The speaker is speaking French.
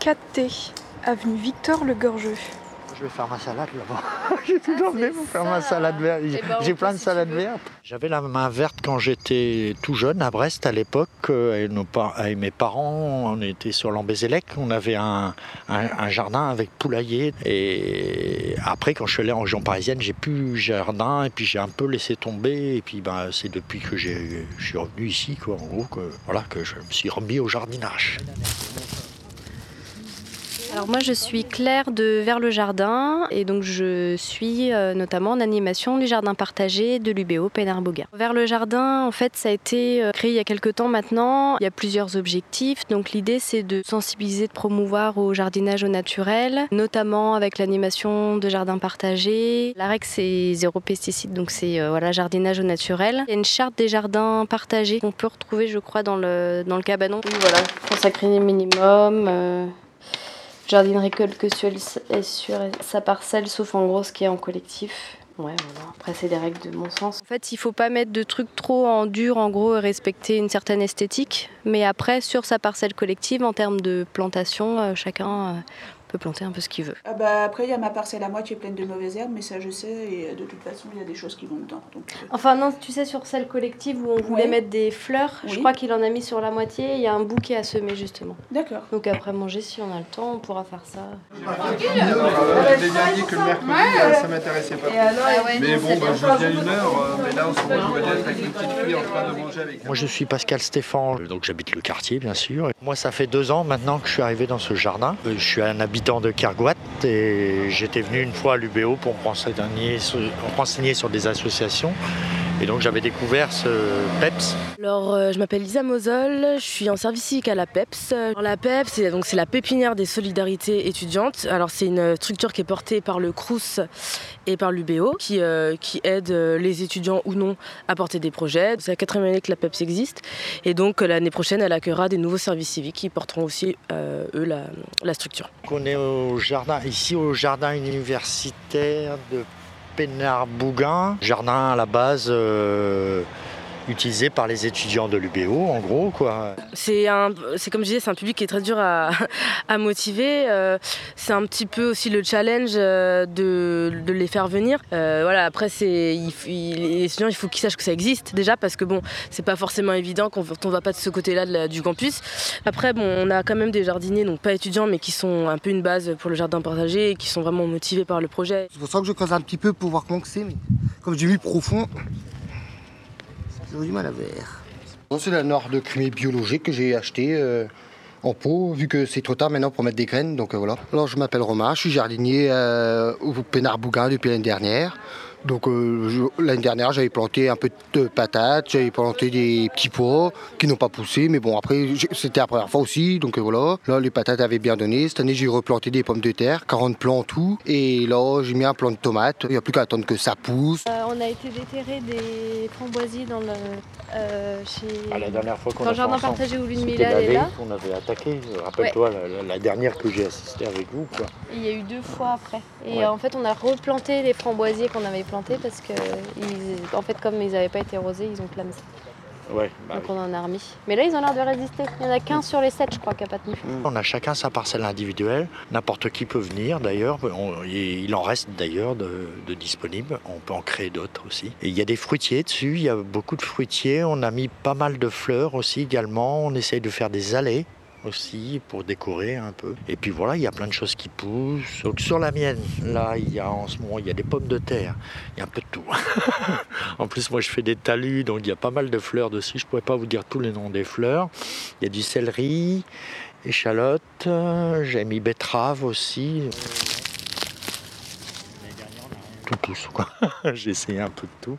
4T, avenue Victor Le Gorgeux. Je vais faire ma salade là-bas. J'ai tout emmené pour faire ma salade verte. J'ai plein de salades vertes. J'avais la main verte quand j'étais tout jeune à Brest à l'époque. Avec, avec mes parents, on était sur l'Ambézélec. On avait un, un, jardin avec poulailler. Et après, quand je suis allé en région parisienne, j'ai plus jardin. Et puis j'ai un peu laissé tomber. Et puis ben, c'est depuis que je suis revenu ici, quoi, en gros, que, voilà, que je me suis remis au jardinage. Alors moi je suis Claire de Vers le Jardin et donc je suis euh, notamment en animation du jardin partagé de l'UBO Pénarbouga. Vers le Jardin en fait ça a été euh, créé il y a quelques temps maintenant. Il y a plusieurs objectifs. Donc l'idée c'est de sensibiliser, de promouvoir au jardinage au naturel, notamment avec l'animation de jardin partagé. La règle c'est zéro pesticide donc c'est euh, voilà jardinage au naturel. Il y a une charte des jardins partagés qu'on peut retrouver je crois dans le, dans le cabanon. voilà, consacrer minimum. Jardinerie que sur sa parcelle, sauf en gros ce qui est en collectif. Ouais, voilà. Après, c'est des règles de mon sens. En fait, il faut pas mettre de trucs trop en dur, en gros, et respecter une certaine esthétique. Mais après, sur sa parcelle collective, en termes de plantation, euh, chacun euh, peut planter un peu ce qu'il veut. Ah bah après, il y a ma parcelle à moi qui est pleine de mauvaises herbes, mais ça je sais, et euh, de toute façon, il y a des choses qui vont dedans. Donc, euh. Enfin non, tu sais, sur celle collective où on voulait mettre des fleurs, je crois qu'il en a mis sur la moitié, il y a un bouquet à semer justement. D'accord. Donc après manger, si on a le temps, on pourra faire ça. J'avais bien dit que le mercredi, euh, ça m'intéressait pas. Ah mais bon, bah, je viens une heure, mais là, on se retrouve avec une petite fille en train de manger avec Moi, je suis Pascal Stéphane, donc j'habite le quartier, bien sûr. Moi, ça fait deux ans maintenant que je suis arrivé dans ce jardin. Je suis un de Kergouat et j'étais venu une fois à l'UBO pour renseigner sur des associations. Et donc j'avais découvert ce PEPS. Alors euh, je m'appelle Lisa Mosol, je suis en service civique à la PEPS. la PEPS, c'est donc c'est la pépinière des solidarités étudiantes. Alors c'est une structure qui est portée par le CRUS et par l'UBO qui, euh, qui aide euh, les étudiants ou non à porter des projets. C'est la quatrième année que la PEPS existe et donc l'année prochaine elle accueillera des nouveaux services civiques qui porteront aussi eux la, la structure. On est au jardin, ici au jardin universitaire de Pénard-Bougain, jardin à la base euh, utilisé par les étudiants de l'UBO, en gros. quoi. C'est un, c'est comme je disais, c'est un public qui est très dur à, motiver. Euh, c'est un petit peu aussi le challenge euh, de, les faire venir. Euh, voilà, après, c'est, les étudiants, il faut qu'ils sachent que ça existe déjà, parce que bon, c'est pas forcément évident quand on va pas de ce côté-là du campus. Après, bon, on a quand même des jardiniers, donc pas étudiants, mais qui sont un peu une base pour le jardin partagé et qui sont vraiment motivés par le projet. C'est pour ça que je creuse un petit peu pour voir comment c'est, mais comme j'ai vu profond, C'est la noire de cumé biologique que j'ai acheté euh, en pot, vu que c'est trop tard maintenant pour mettre des graines. Donc euh, voilà. Alors je m'appelle Romain, je suis jardinier euh, au Pénard Bougain depuis l'année dernière. Donc euh, l'année dernière, j'avais planté un peu de patates, j'avais planté des petits pois qui n'ont pas poussé, mais bon après c'était la première fois aussi, donc euh, voilà. Là les patates avaient bien donné. Cette année j'ai replanté des pommes de terre, 40 plants en tout, et là j'ai mis un plant de tomates. Il n'y a plus qu'à attendre que ça pousse. Euh, on a été déterrer des framboisiers dans le chez. Ah, la dernière fois qu'on dans le jardin partagé où l'une Mila est là. On avait attaqué. Rappelle-toi la, dernière que j'ai assisté avec vous, quoi. Il y a eu deux fois après. Et en fait on a replanté les framboisiers qu'on avait plantés parce que, en fait, comme ils n'avaient pas été rosés, ils ont clamé. Ouais, bah Donc on en a remis. Mais là, ils ont l'air de résister. Il n'y en a qu'un sur les sept, je crois, qui n'a pas tenu. On a chacun sa parcelle individuelle. N'importe qui peut venir, d'ailleurs. Il en reste d'ailleurs de, de disponibles. On peut en créer d'autres aussi. Et il y a des fruitiers dessus. Il y a beaucoup de fruitiers. On a mis pas mal de fleurs aussi également. On essaye de faire des allées aussi pour décorer un peu. Et puis voilà, il y a plein de choses qui poussent. Sur la mienne, là, il y a en ce moment, il y a des pommes de terre, il y a un peu de tout. en plus, moi, je fais des talus, donc il y a pas mal de fleurs dessus. Je pourrais pas vous dire tous les noms des fleurs. Il y a du céleri, échalote, j'ai mis betterave aussi. Tout pousse, quoi. J'ai essayé un peu de tout.